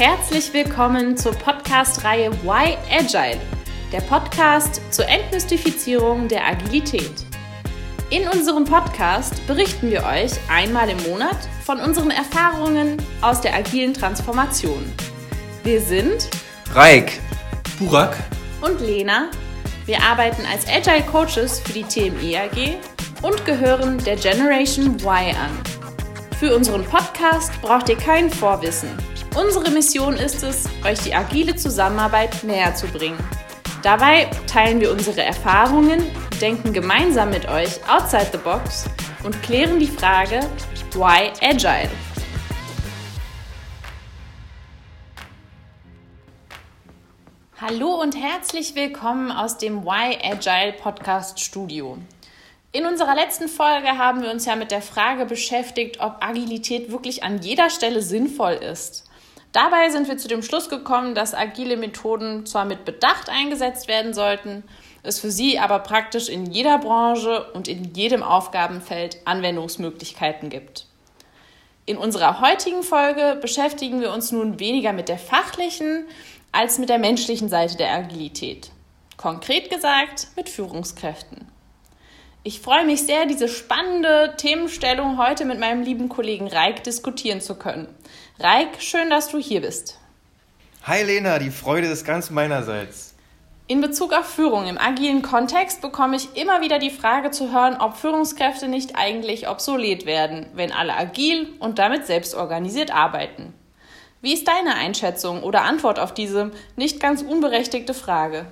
Herzlich willkommen zur Podcast-Reihe Why Agile, der Podcast zur Entmystifizierung der Agilität. In unserem Podcast berichten wir euch einmal im Monat von unseren Erfahrungen aus der agilen Transformation. Wir sind Raik, Burak und Lena. Wir arbeiten als Agile Coaches für die TMI AG und gehören der Generation Y an. Für unseren Podcast braucht ihr kein Vorwissen. Unsere Mission ist es, euch die agile Zusammenarbeit näher zu bringen. Dabei teilen wir unsere Erfahrungen, denken gemeinsam mit euch outside the box und klären die Frage, why agile? Hallo und herzlich willkommen aus dem Why Agile Podcast Studio. In unserer letzten Folge haben wir uns ja mit der Frage beschäftigt, ob Agilität wirklich an jeder Stelle sinnvoll ist. Dabei sind wir zu dem Schluss gekommen, dass agile Methoden zwar mit Bedacht eingesetzt werden sollten, es für sie aber praktisch in jeder Branche und in jedem Aufgabenfeld Anwendungsmöglichkeiten gibt. In unserer heutigen Folge beschäftigen wir uns nun weniger mit der fachlichen als mit der menschlichen Seite der Agilität. Konkret gesagt mit Führungskräften. Ich freue mich sehr, diese spannende Themenstellung heute mit meinem lieben Kollegen Reik diskutieren zu können. Reik, schön, dass du hier bist. Hi Lena, die Freude ist ganz meinerseits. In Bezug auf Führung im agilen Kontext bekomme ich immer wieder die Frage zu hören, ob Führungskräfte nicht eigentlich obsolet werden, wenn alle agil und damit selbstorganisiert arbeiten. Wie ist deine Einschätzung oder Antwort auf diese nicht ganz unberechtigte Frage?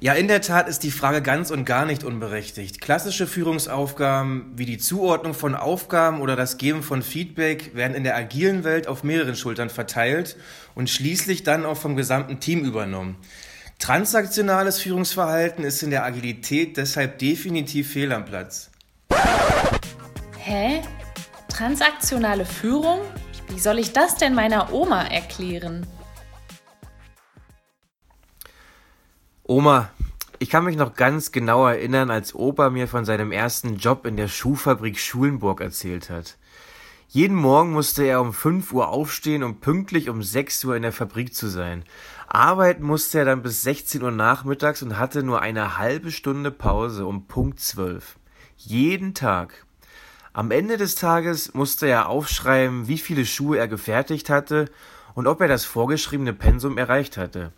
Ja, in der Tat ist die Frage ganz und gar nicht unberechtigt. Klassische Führungsaufgaben wie die Zuordnung von Aufgaben oder das Geben von Feedback werden in der agilen Welt auf mehreren Schultern verteilt und schließlich dann auch vom gesamten Team übernommen. Transaktionales Führungsverhalten ist in der Agilität deshalb definitiv fehl am Platz. Hä? Transaktionale Führung? Wie soll ich das denn meiner Oma erklären? Oma, ich kann mich noch ganz genau erinnern, als Opa mir von seinem ersten Job in der Schuhfabrik Schulenburg erzählt hat. Jeden Morgen musste er um 5 Uhr aufstehen, um pünktlich um 6 Uhr in der Fabrik zu sein. Arbeiten musste er dann bis 16 Uhr nachmittags und hatte nur eine halbe Stunde Pause um Punkt 12. Jeden Tag. Am Ende des Tages musste er aufschreiben, wie viele Schuhe er gefertigt hatte und ob er das vorgeschriebene Pensum erreicht hatte.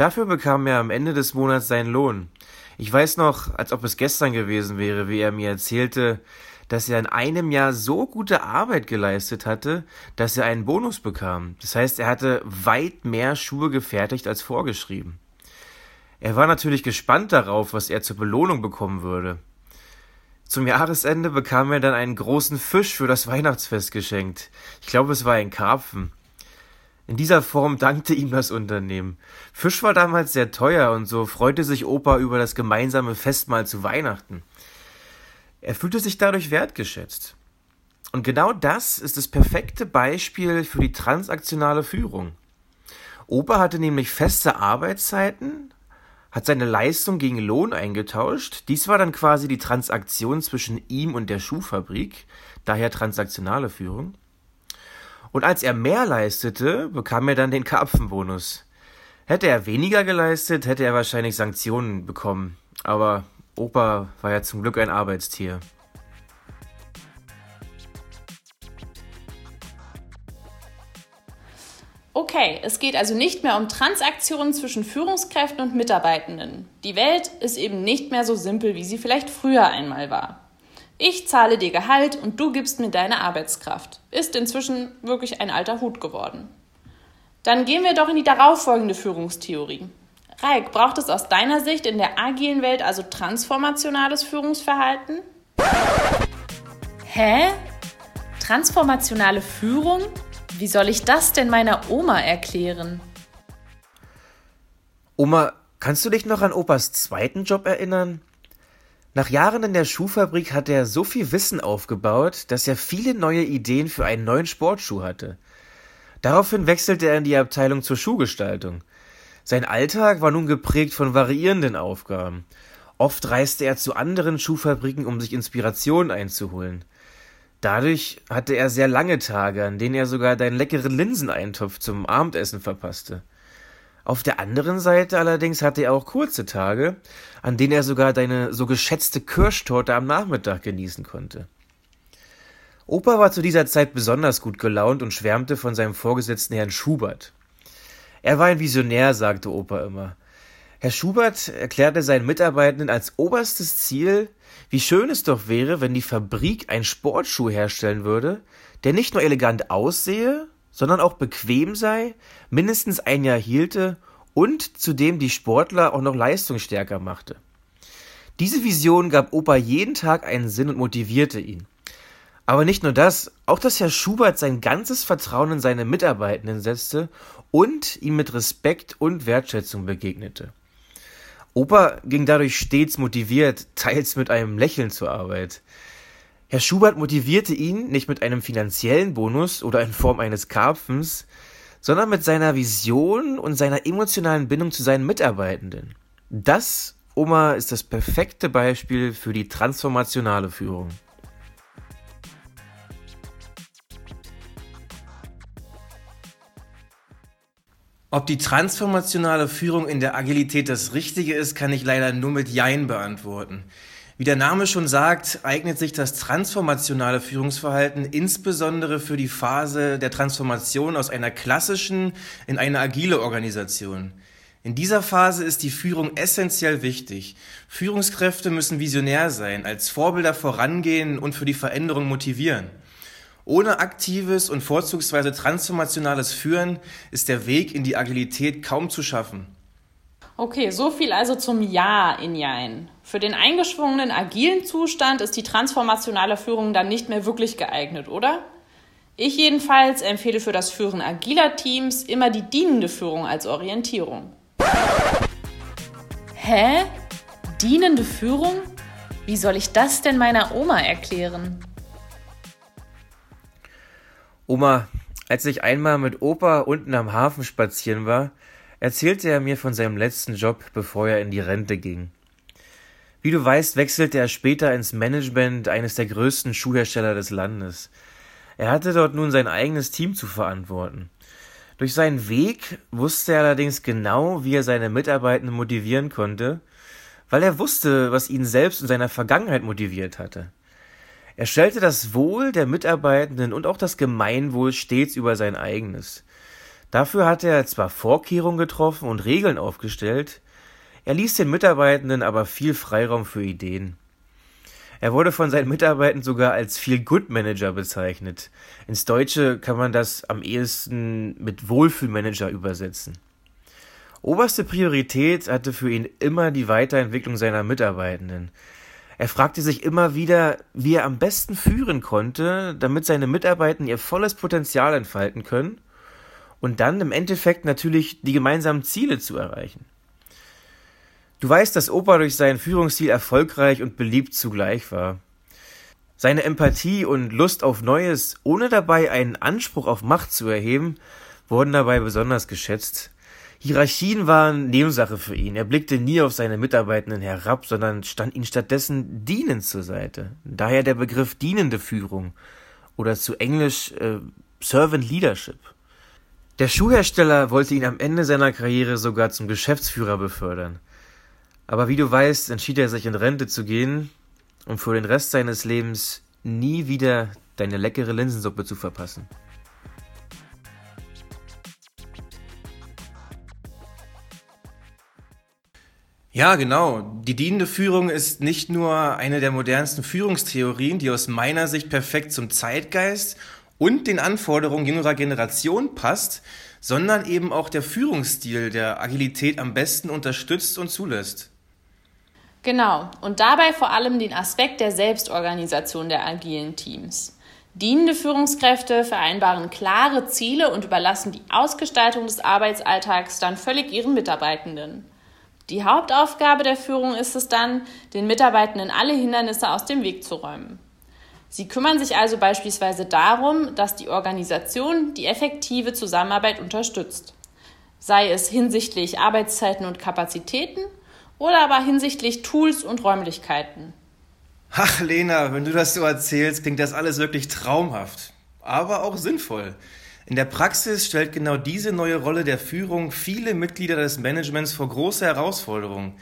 Dafür bekam er am Ende des Monats seinen Lohn. Ich weiß noch, als ob es gestern gewesen wäre, wie er mir erzählte, dass er in einem Jahr so gute Arbeit geleistet hatte, dass er einen Bonus bekam. Das heißt, er hatte weit mehr Schuhe gefertigt als vorgeschrieben. Er war natürlich gespannt darauf, was er zur Belohnung bekommen würde. Zum Jahresende bekam er dann einen großen Fisch für das Weihnachtsfest geschenkt. Ich glaube, es war ein Karpfen. In dieser Form dankte ihm das Unternehmen. Fisch war damals sehr teuer und so freute sich Opa über das gemeinsame Festmahl zu Weihnachten. Er fühlte sich dadurch wertgeschätzt. Und genau das ist das perfekte Beispiel für die transaktionale Führung. Opa hatte nämlich feste Arbeitszeiten, hat seine Leistung gegen Lohn eingetauscht. Dies war dann quasi die Transaktion zwischen ihm und der Schuhfabrik, daher transaktionale Führung. Und als er mehr leistete, bekam er dann den Karpfenbonus. Hätte er weniger geleistet, hätte er wahrscheinlich Sanktionen bekommen. Aber Opa war ja zum Glück ein Arbeitstier. Okay, es geht also nicht mehr um Transaktionen zwischen Führungskräften und Mitarbeitenden. Die Welt ist eben nicht mehr so simpel, wie sie vielleicht früher einmal war. Ich zahle dir Gehalt und du gibst mir deine Arbeitskraft. Ist inzwischen wirklich ein alter Hut geworden. Dann gehen wir doch in die darauffolgende Führungstheorie. Raik, braucht es aus deiner Sicht in der agilen Welt also transformationales Führungsverhalten? Hä? Transformationale Führung? Wie soll ich das denn meiner Oma erklären? Oma, kannst du dich noch an Opas zweiten Job erinnern? Nach Jahren in der Schuhfabrik hatte er so viel Wissen aufgebaut, dass er viele neue Ideen für einen neuen Sportschuh hatte. Daraufhin wechselte er in die Abteilung zur Schuhgestaltung. Sein Alltag war nun geprägt von variierenden Aufgaben. Oft reiste er zu anderen Schuhfabriken, um sich Inspiration einzuholen. Dadurch hatte er sehr lange Tage, an denen er sogar deinen leckeren Linseneintopf zum Abendessen verpasste. Auf der anderen Seite allerdings hatte er auch kurze Tage, an denen er sogar deine so geschätzte Kirschtorte am Nachmittag genießen konnte. Opa war zu dieser Zeit besonders gut gelaunt und schwärmte von seinem Vorgesetzten Herrn Schubert. Er war ein Visionär, sagte Opa immer. Herr Schubert erklärte seinen Mitarbeitenden als oberstes Ziel, wie schön es doch wäre, wenn die Fabrik einen Sportschuh herstellen würde, der nicht nur elegant aussehe, sondern auch bequem sei, mindestens ein Jahr hielte und zudem die Sportler auch noch leistungsstärker machte. Diese Vision gab Opa jeden Tag einen Sinn und motivierte ihn. Aber nicht nur das, auch dass Herr Schubert sein ganzes Vertrauen in seine Mitarbeitenden setzte und ihm mit Respekt und Wertschätzung begegnete. Opa ging dadurch stets motiviert, teils mit einem Lächeln zur Arbeit. Herr Schubert motivierte ihn nicht mit einem finanziellen Bonus oder in Form eines Karpfens, sondern mit seiner Vision und seiner emotionalen Bindung zu seinen Mitarbeitenden. Das, Oma, ist das perfekte Beispiel für die transformationale Führung. Ob die transformationale Führung in der Agilität das Richtige ist, kann ich leider nur mit Jein beantworten. Wie der Name schon sagt, eignet sich das transformationale Führungsverhalten insbesondere für die Phase der Transformation aus einer klassischen in eine agile Organisation. In dieser Phase ist die Führung essentiell wichtig. Führungskräfte müssen visionär sein, als Vorbilder vorangehen und für die Veränderung motivieren. Ohne aktives und vorzugsweise transformationales Führen ist der Weg in die Agilität kaum zu schaffen. Okay, so viel also zum Ja in Jein. Für den eingeschwungenen agilen Zustand ist die transformationale Führung dann nicht mehr wirklich geeignet, oder? Ich jedenfalls empfehle für das Führen agiler Teams immer die dienende Führung als Orientierung. Hä? Dienende Führung? Wie soll ich das denn meiner Oma erklären? Oma, als ich einmal mit Opa unten am Hafen spazieren war, erzählte er mir von seinem letzten Job, bevor er in die Rente ging. Wie du weißt, wechselte er später ins Management eines der größten Schuhhersteller des Landes. Er hatte dort nun sein eigenes Team zu verantworten. Durch seinen Weg wusste er allerdings genau, wie er seine Mitarbeitenden motivieren konnte, weil er wusste, was ihn selbst in seiner Vergangenheit motiviert hatte. Er stellte das Wohl der Mitarbeitenden und auch das Gemeinwohl stets über sein eigenes. Dafür hatte er zwar Vorkehrungen getroffen und Regeln aufgestellt, er ließ den Mitarbeitenden aber viel Freiraum für Ideen. Er wurde von seinen Mitarbeitern sogar als Feel-Good-Manager bezeichnet. Ins Deutsche kann man das am ehesten mit Wohlfühlmanager übersetzen. Oberste Priorität hatte für ihn immer die Weiterentwicklung seiner Mitarbeitenden. Er fragte sich immer wieder, wie er am besten führen konnte, damit seine Mitarbeiter ihr volles Potenzial entfalten können und dann im Endeffekt natürlich die gemeinsamen Ziele zu erreichen. Du weißt, dass Opa durch seinen Führungsstil erfolgreich und beliebt zugleich war. Seine Empathie und Lust auf Neues, ohne dabei einen Anspruch auf Macht zu erheben, wurden dabei besonders geschätzt. Hierarchien waren Nebensache für ihn. Er blickte nie auf seine Mitarbeitenden herab, sondern stand ihnen stattdessen dienend zur Seite. Daher der Begriff dienende Führung oder zu Englisch äh, Servant Leadership. Der Schuhhersteller wollte ihn am Ende seiner Karriere sogar zum Geschäftsführer befördern. Aber wie du weißt, entschied er sich in Rente zu gehen, um für den Rest seines Lebens nie wieder deine leckere Linsensuppe zu verpassen. Ja, genau. Die dienende Führung ist nicht nur eine der modernsten Führungstheorien, die aus meiner Sicht perfekt zum Zeitgeist und den Anforderungen jüngerer Generation passt, sondern eben auch der Führungsstil, der Agilität am besten unterstützt und zulässt. Genau, und dabei vor allem den Aspekt der Selbstorganisation der agilen Teams. Dienende Führungskräfte vereinbaren klare Ziele und überlassen die Ausgestaltung des Arbeitsalltags dann völlig ihren Mitarbeitenden. Die Hauptaufgabe der Führung ist es dann, den Mitarbeitenden alle Hindernisse aus dem Weg zu räumen. Sie kümmern sich also beispielsweise darum, dass die Organisation die effektive Zusammenarbeit unterstützt, sei es hinsichtlich Arbeitszeiten und Kapazitäten oder aber hinsichtlich Tools und Räumlichkeiten. Ach, Lena, wenn du das so erzählst, klingt das alles wirklich traumhaft. Aber auch sinnvoll. In der Praxis stellt genau diese neue Rolle der Führung viele Mitglieder des Managements vor große Herausforderungen.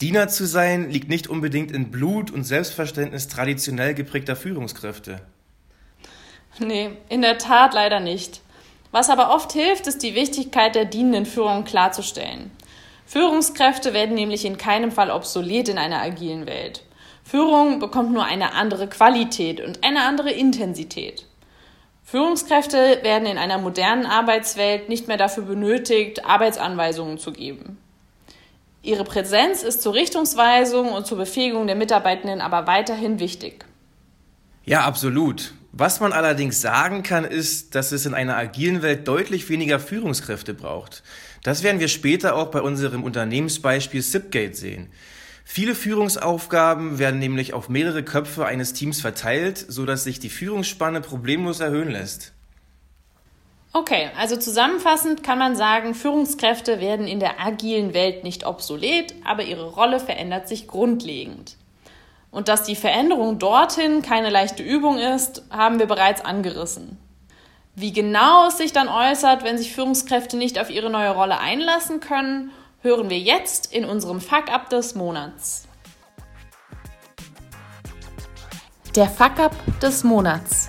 Diener zu sein liegt nicht unbedingt in Blut und Selbstverständnis traditionell geprägter Führungskräfte. Nee, in der Tat leider nicht. Was aber oft hilft, ist die Wichtigkeit der dienenden Führung klarzustellen. Führungskräfte werden nämlich in keinem Fall obsolet in einer agilen Welt. Führung bekommt nur eine andere Qualität und eine andere Intensität. Führungskräfte werden in einer modernen Arbeitswelt nicht mehr dafür benötigt, Arbeitsanweisungen zu geben. Ihre Präsenz ist zur Richtungsweisung und zur Befähigung der Mitarbeitenden aber weiterhin wichtig. Ja, absolut. Was man allerdings sagen kann, ist, dass es in einer agilen Welt deutlich weniger Führungskräfte braucht. Das werden wir später auch bei unserem Unternehmensbeispiel Zipgate sehen. Viele Führungsaufgaben werden nämlich auf mehrere Köpfe eines Teams verteilt, sodass sich die Führungsspanne problemlos erhöhen lässt. Okay, also zusammenfassend kann man sagen, Führungskräfte werden in der agilen Welt nicht obsolet, aber ihre Rolle verändert sich grundlegend. Und dass die Veränderung dorthin keine leichte Übung ist, haben wir bereits angerissen. Wie genau es sich dann äußert, wenn sich Führungskräfte nicht auf ihre neue Rolle einlassen können hören wir jetzt in unserem Fuck-up des Monats. Der Fuck-up des Monats.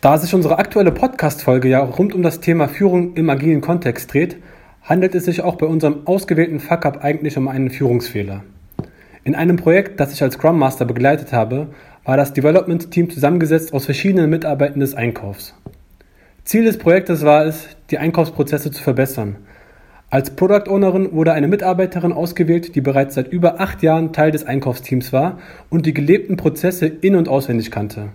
Da sich unsere aktuelle Podcast-Folge ja rund um das Thema Führung im agilen Kontext dreht, handelt es sich auch bei unserem ausgewählten Fuck-up eigentlich um einen Führungsfehler. In einem Projekt, das ich als Scrum Master begleitet habe, war das Development Team zusammengesetzt aus verschiedenen Mitarbeitern des Einkaufs. Ziel des Projektes war es, die Einkaufsprozesse zu verbessern. Als Product Ownerin wurde eine Mitarbeiterin ausgewählt, die bereits seit über acht Jahren Teil des Einkaufsteams war und die gelebten Prozesse in- und auswendig kannte.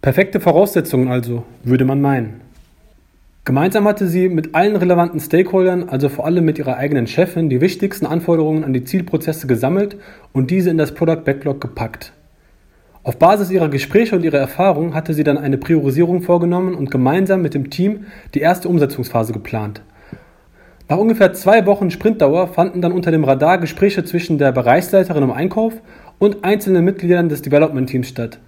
Perfekte Voraussetzungen also, würde man meinen. Gemeinsam hatte sie mit allen relevanten Stakeholdern, also vor allem mit ihrer eigenen Chefin, die wichtigsten Anforderungen an die Zielprozesse gesammelt und diese in das Product Backlog gepackt. Auf Basis ihrer Gespräche und ihrer Erfahrungen hatte sie dann eine Priorisierung vorgenommen und gemeinsam mit dem Team die erste Umsetzungsphase geplant. Nach ungefähr zwei Wochen Sprintdauer fanden dann unter dem Radar Gespräche zwischen der Bereichsleiterin im Einkauf und einzelnen Mitgliedern des Development Teams statt.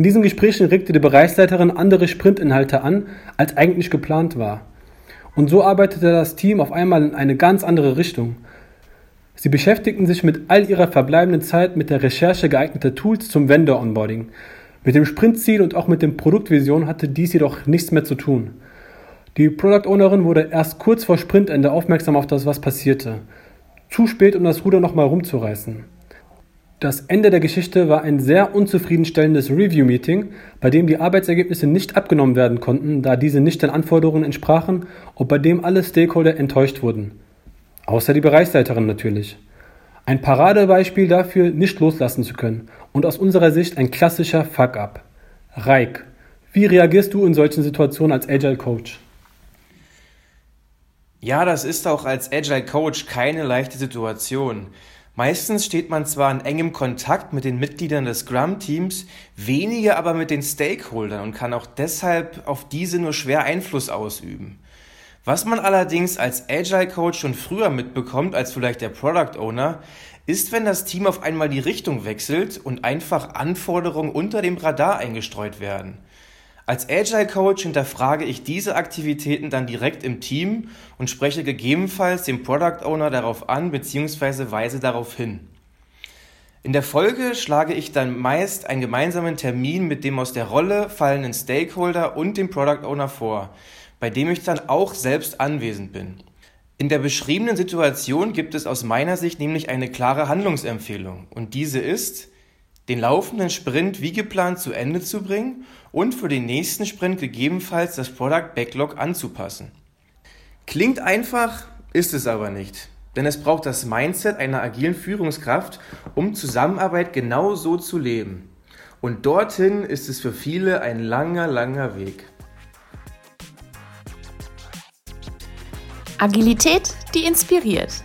In diesen Gesprächen regte die Bereichsleiterin andere Sprintinhalte an, als eigentlich geplant war. Und so arbeitete das Team auf einmal in eine ganz andere Richtung. Sie beschäftigten sich mit all ihrer verbleibenden Zeit mit der Recherche geeigneter Tools zum Vendor-Onboarding. Mit dem Sprintziel und auch mit dem Produktvision hatte dies jedoch nichts mehr zu tun. Die Product Ownerin wurde erst kurz vor Sprintende aufmerksam auf das, was passierte. Zu spät, um das Ruder nochmal rumzureißen. Das Ende der Geschichte war ein sehr unzufriedenstellendes Review-Meeting, bei dem die Arbeitsergebnisse nicht abgenommen werden konnten, da diese nicht den Anforderungen entsprachen und bei dem alle Stakeholder enttäuscht wurden. Außer die Bereichsleiterin natürlich. Ein Paradebeispiel dafür, nicht loslassen zu können und aus unserer Sicht ein klassischer Fuck-up. Reik, wie reagierst du in solchen Situationen als Agile Coach? Ja, das ist auch als Agile Coach keine leichte Situation. Meistens steht man zwar in engem Kontakt mit den Mitgliedern des Scrum-Teams, weniger aber mit den Stakeholdern und kann auch deshalb auf diese nur schwer Einfluss ausüben. Was man allerdings als Agile Coach schon früher mitbekommt als vielleicht der Product Owner, ist, wenn das Team auf einmal die Richtung wechselt und einfach Anforderungen unter dem Radar eingestreut werden. Als Agile Coach hinterfrage ich diese Aktivitäten dann direkt im Team und spreche gegebenenfalls den Product Owner darauf an bzw. weise darauf hin. In der Folge schlage ich dann meist einen gemeinsamen Termin mit dem aus der Rolle fallenden Stakeholder und dem Product Owner vor, bei dem ich dann auch selbst anwesend bin. In der beschriebenen Situation gibt es aus meiner Sicht nämlich eine klare Handlungsempfehlung und diese ist, den laufenden Sprint wie geplant zu Ende zu bringen und für den nächsten Sprint gegebenenfalls das Product Backlog anzupassen. Klingt einfach, ist es aber nicht, denn es braucht das Mindset einer agilen Führungskraft, um Zusammenarbeit genau so zu leben. Und dorthin ist es für viele ein langer, langer Weg. Agilität, die inspiriert.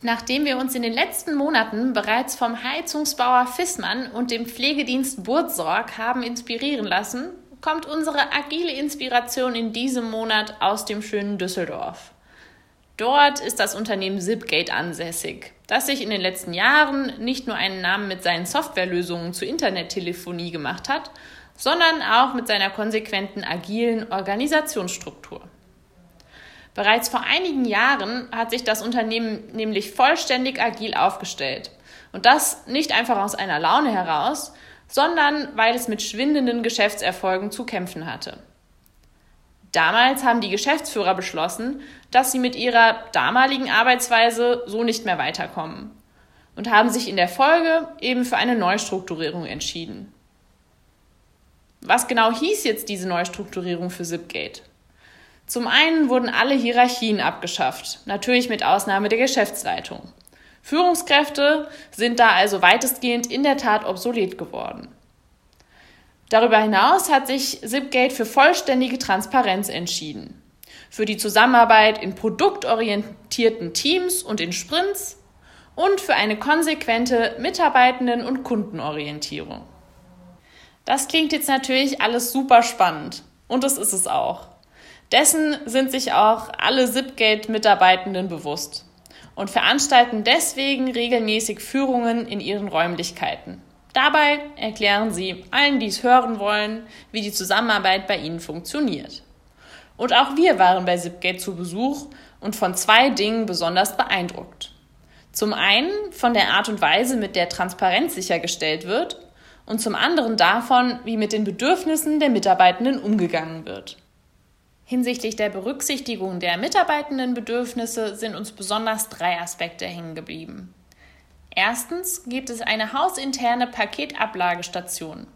Nachdem wir uns in den letzten Monaten bereits vom Heizungsbauer Fissmann und dem Pflegedienst Burzorg haben inspirieren lassen, kommt unsere agile Inspiration in diesem Monat aus dem schönen Düsseldorf. Dort ist das Unternehmen Zipgate ansässig, das sich in den letzten Jahren nicht nur einen Namen mit seinen Softwarelösungen zur Internettelefonie gemacht hat, sondern auch mit seiner konsequenten agilen Organisationsstruktur. Bereits vor einigen Jahren hat sich das Unternehmen nämlich vollständig agil aufgestellt. Und das nicht einfach aus einer Laune heraus, sondern weil es mit schwindenden Geschäftserfolgen zu kämpfen hatte. Damals haben die Geschäftsführer beschlossen, dass sie mit ihrer damaligen Arbeitsweise so nicht mehr weiterkommen und haben sich in der Folge eben für eine Neustrukturierung entschieden. Was genau hieß jetzt diese Neustrukturierung für Zipgate? Zum einen wurden alle Hierarchien abgeschafft, natürlich mit Ausnahme der Geschäftsleitung. Führungskräfte sind da also weitestgehend in der Tat obsolet geworden. Darüber hinaus hat sich Zipgate für vollständige Transparenz entschieden. Für die Zusammenarbeit in produktorientierten Teams und in Sprints und für eine konsequente Mitarbeitenden- und Kundenorientierung. Das klingt jetzt natürlich alles super spannend und das ist es auch. Dessen sind sich auch alle Zipgate-Mitarbeitenden bewusst und veranstalten deswegen regelmäßig Führungen in ihren Räumlichkeiten. Dabei erklären sie allen, die es hören wollen, wie die Zusammenarbeit bei ihnen funktioniert. Und auch wir waren bei Zipgate zu Besuch und von zwei Dingen besonders beeindruckt. Zum einen von der Art und Weise, mit der Transparenz sichergestellt wird und zum anderen davon, wie mit den Bedürfnissen der Mitarbeitenden umgegangen wird. Hinsichtlich der Berücksichtigung der Mitarbeitendenbedürfnisse sind uns besonders drei Aspekte hängen geblieben. Erstens gibt es eine hausinterne Paketablagestation.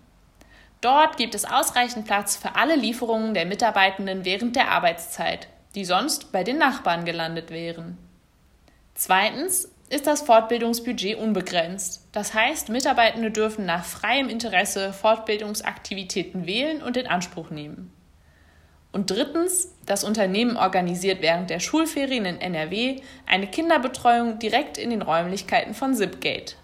Dort gibt es ausreichend Platz für alle Lieferungen der Mitarbeitenden während der Arbeitszeit, die sonst bei den Nachbarn gelandet wären. Zweitens ist das Fortbildungsbudget unbegrenzt. Das heißt, Mitarbeitende dürfen nach freiem Interesse Fortbildungsaktivitäten wählen und in Anspruch nehmen. Und drittens, das Unternehmen organisiert während der Schulferien in NRW eine Kinderbetreuung direkt in den Räumlichkeiten von Zipgate.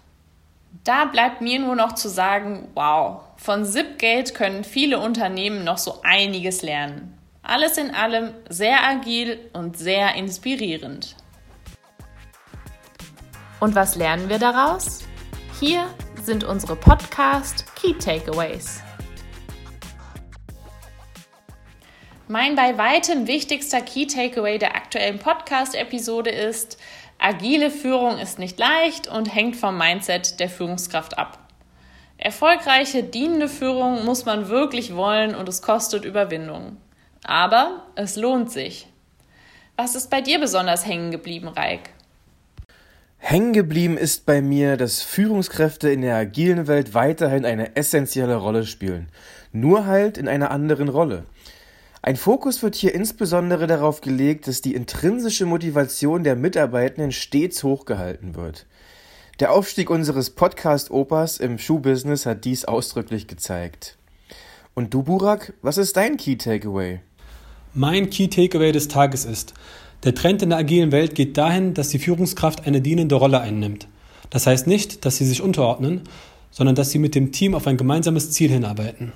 Da bleibt mir nur noch zu sagen, wow, von Zipgate können viele Unternehmen noch so einiges lernen. Alles in allem sehr agil und sehr inspirierend. Und was lernen wir daraus? Hier sind unsere Podcast Key Takeaways. Mein bei weitem wichtigster Key Takeaway der aktuellen Podcast-Episode ist, agile Führung ist nicht leicht und hängt vom Mindset der Führungskraft ab. Erfolgreiche, dienende Führung muss man wirklich wollen und es kostet Überwindung. Aber es lohnt sich. Was ist bei dir besonders hängen geblieben, Reik? Hängen geblieben ist bei mir, dass Führungskräfte in der agilen Welt weiterhin eine essentielle Rolle spielen. Nur halt in einer anderen Rolle. Ein Fokus wird hier insbesondere darauf gelegt, dass die intrinsische Motivation der Mitarbeitenden stets hochgehalten wird. Der Aufstieg unseres Podcast-Opas im Schuhbusiness hat dies ausdrücklich gezeigt. Und du, Burak, was ist dein Key Takeaway? Mein Key Takeaway des Tages ist, der Trend in der agilen Welt geht dahin, dass die Führungskraft eine dienende Rolle einnimmt. Das heißt nicht, dass sie sich unterordnen, sondern dass sie mit dem Team auf ein gemeinsames Ziel hinarbeiten.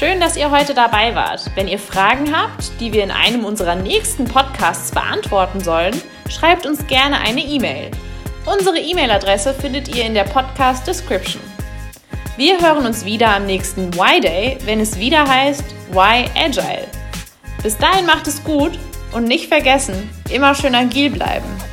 Schön, dass ihr heute dabei wart. Wenn ihr Fragen habt, die wir in einem unserer nächsten Podcasts beantworten sollen, schreibt uns gerne eine E-Mail. Unsere E-Mail-Adresse findet ihr in der Podcast Description. Wir hören uns wieder am nächsten Y-Day, wenn es wieder heißt Y Agile. Bis dahin macht es gut und nicht vergessen, immer schön agil bleiben.